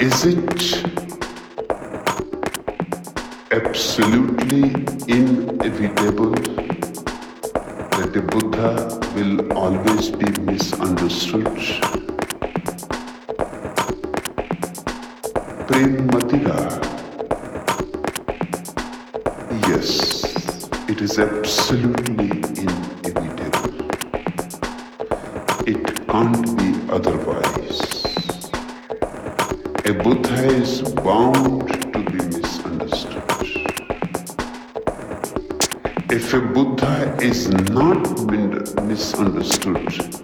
Is it absolutely inevitable that the Buddha will always be misunderstood? Prem Matira. Yes, it is absolutely inevitable. It can't be otherwise is bound to be misunderstood. If a Buddha is not misunderstood,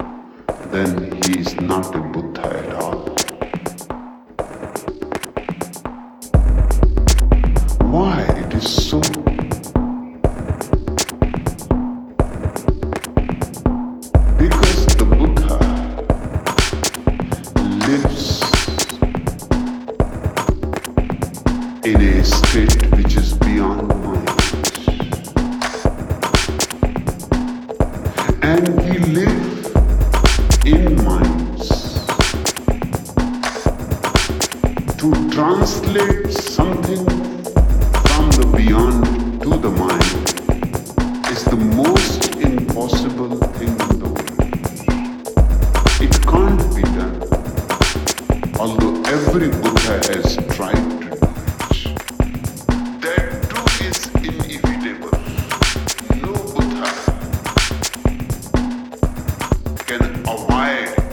get away.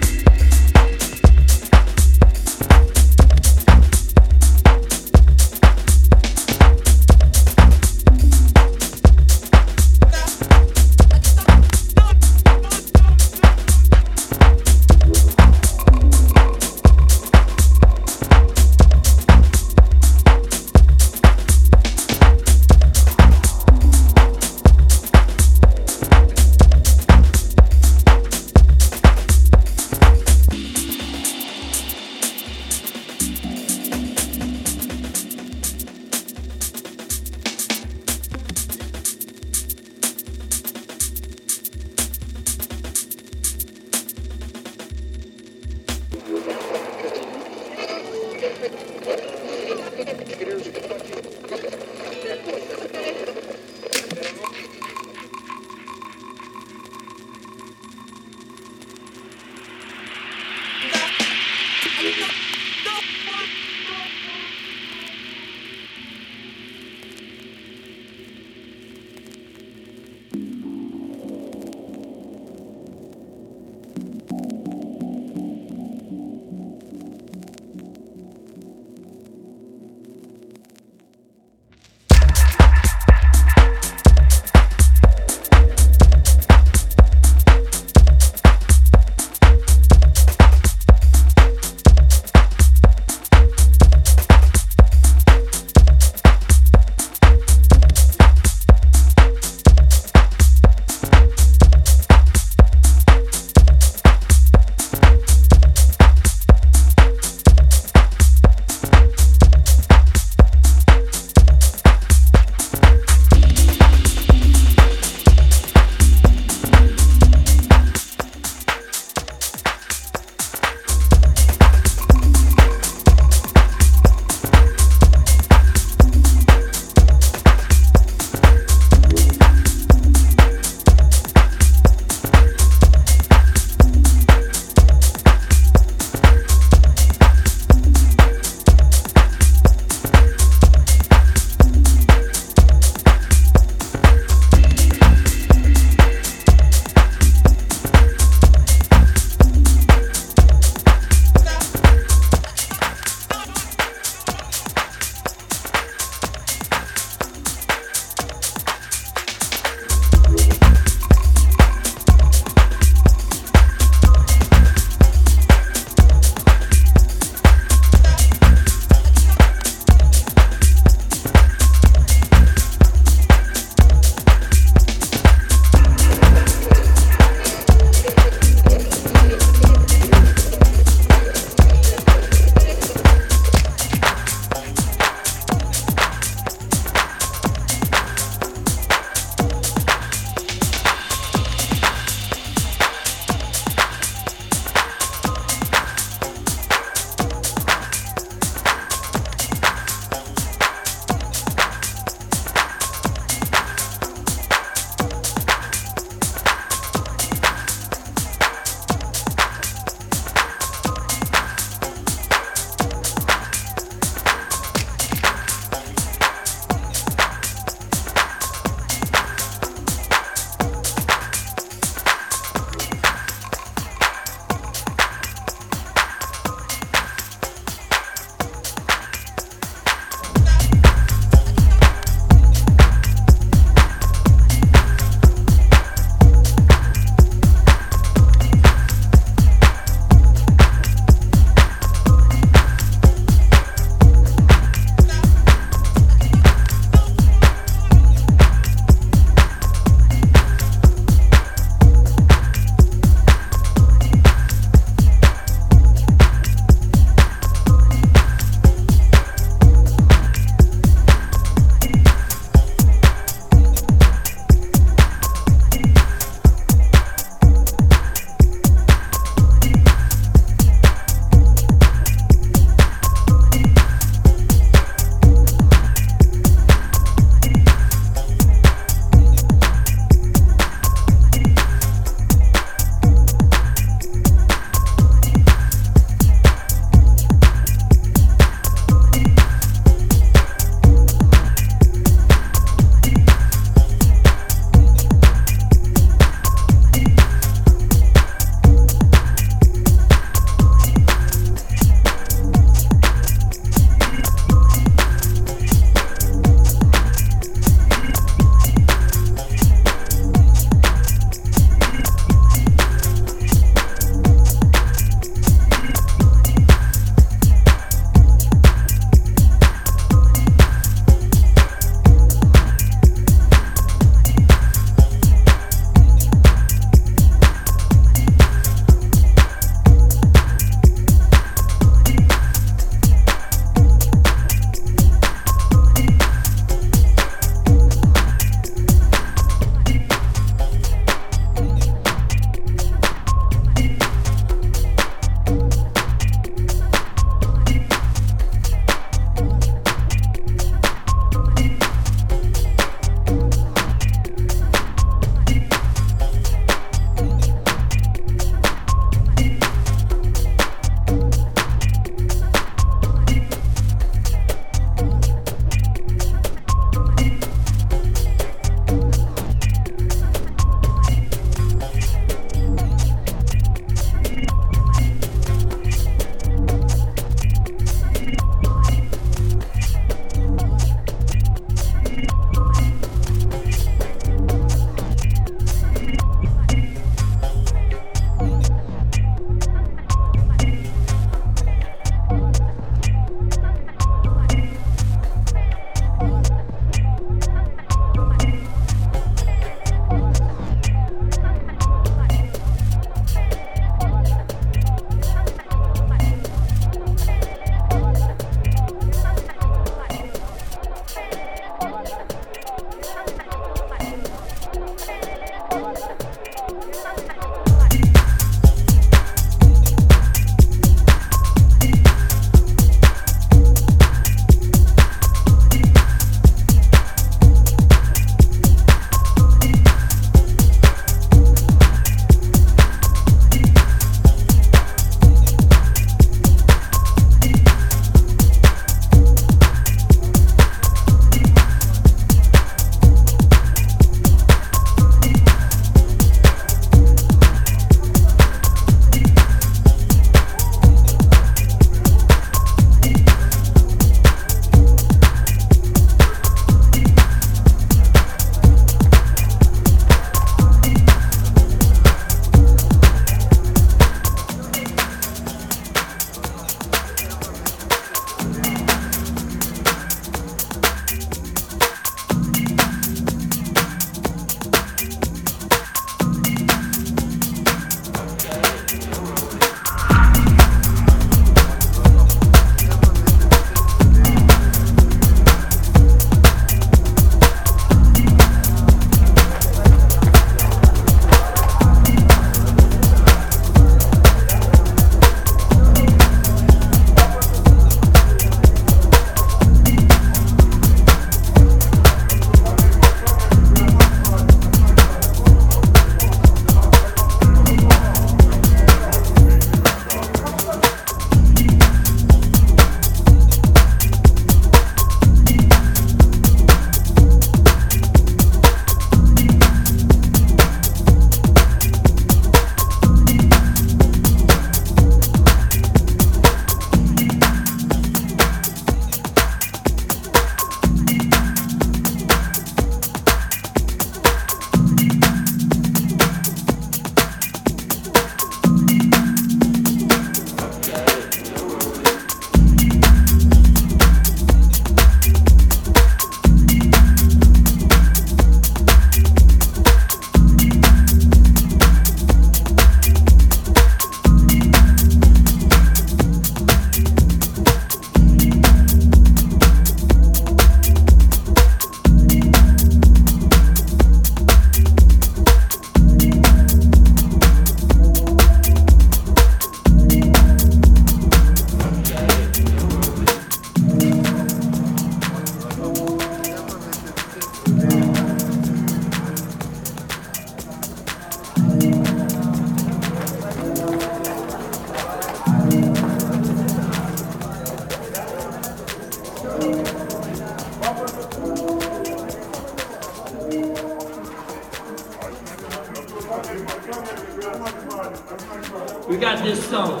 This song.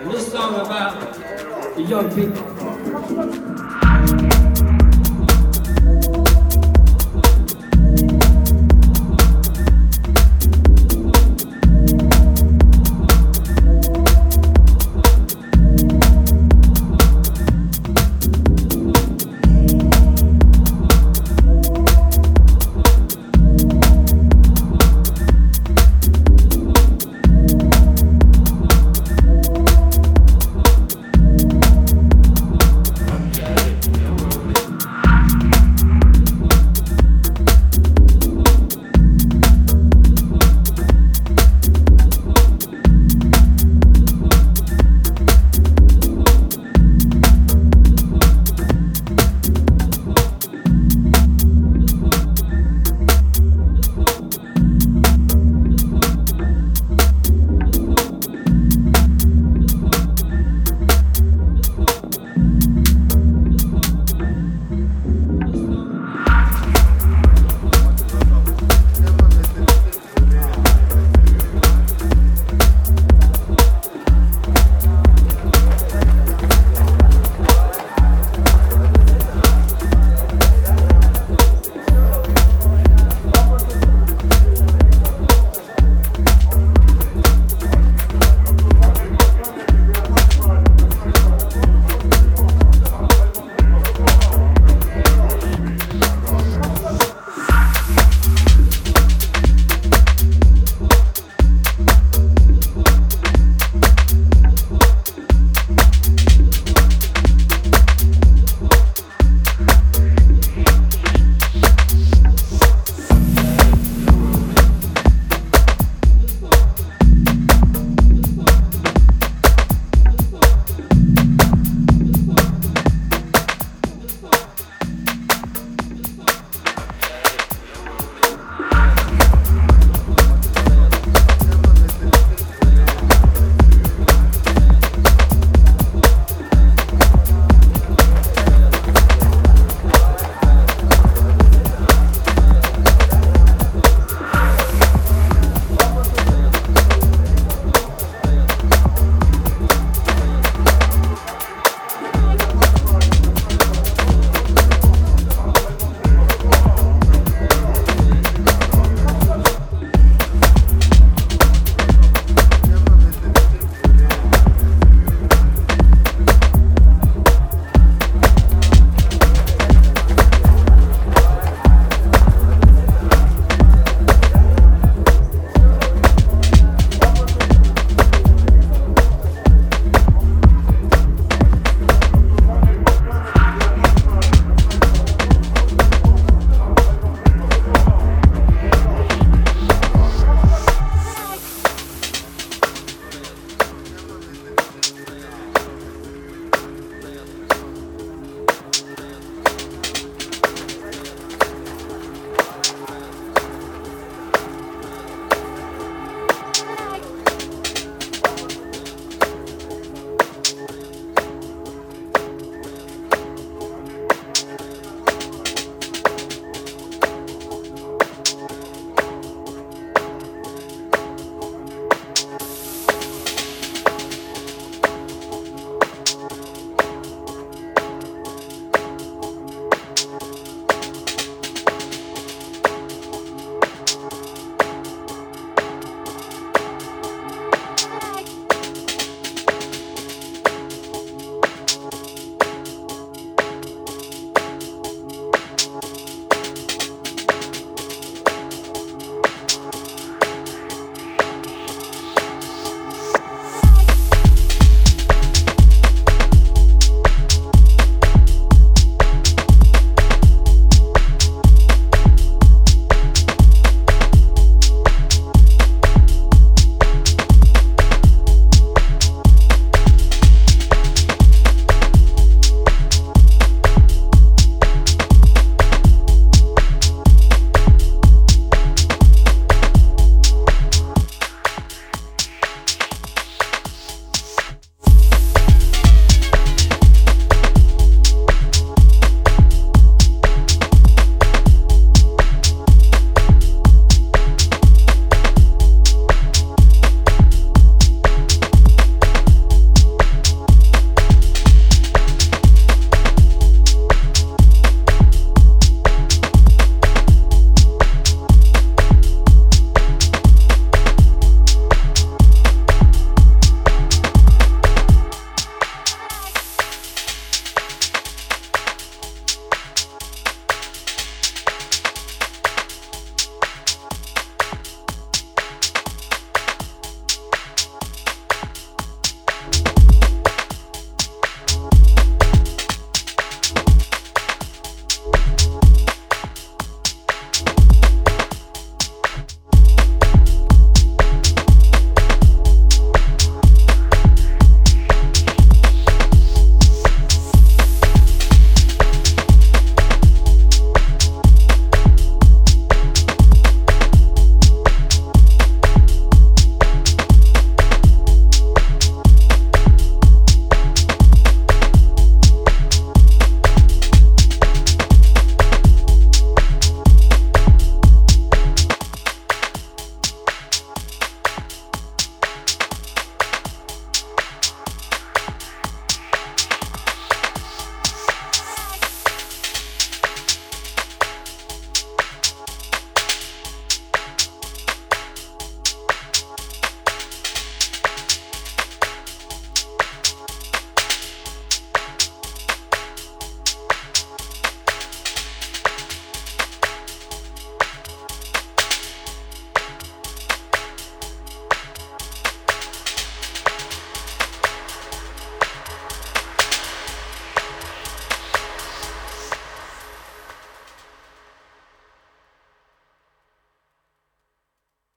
And this song about the young people.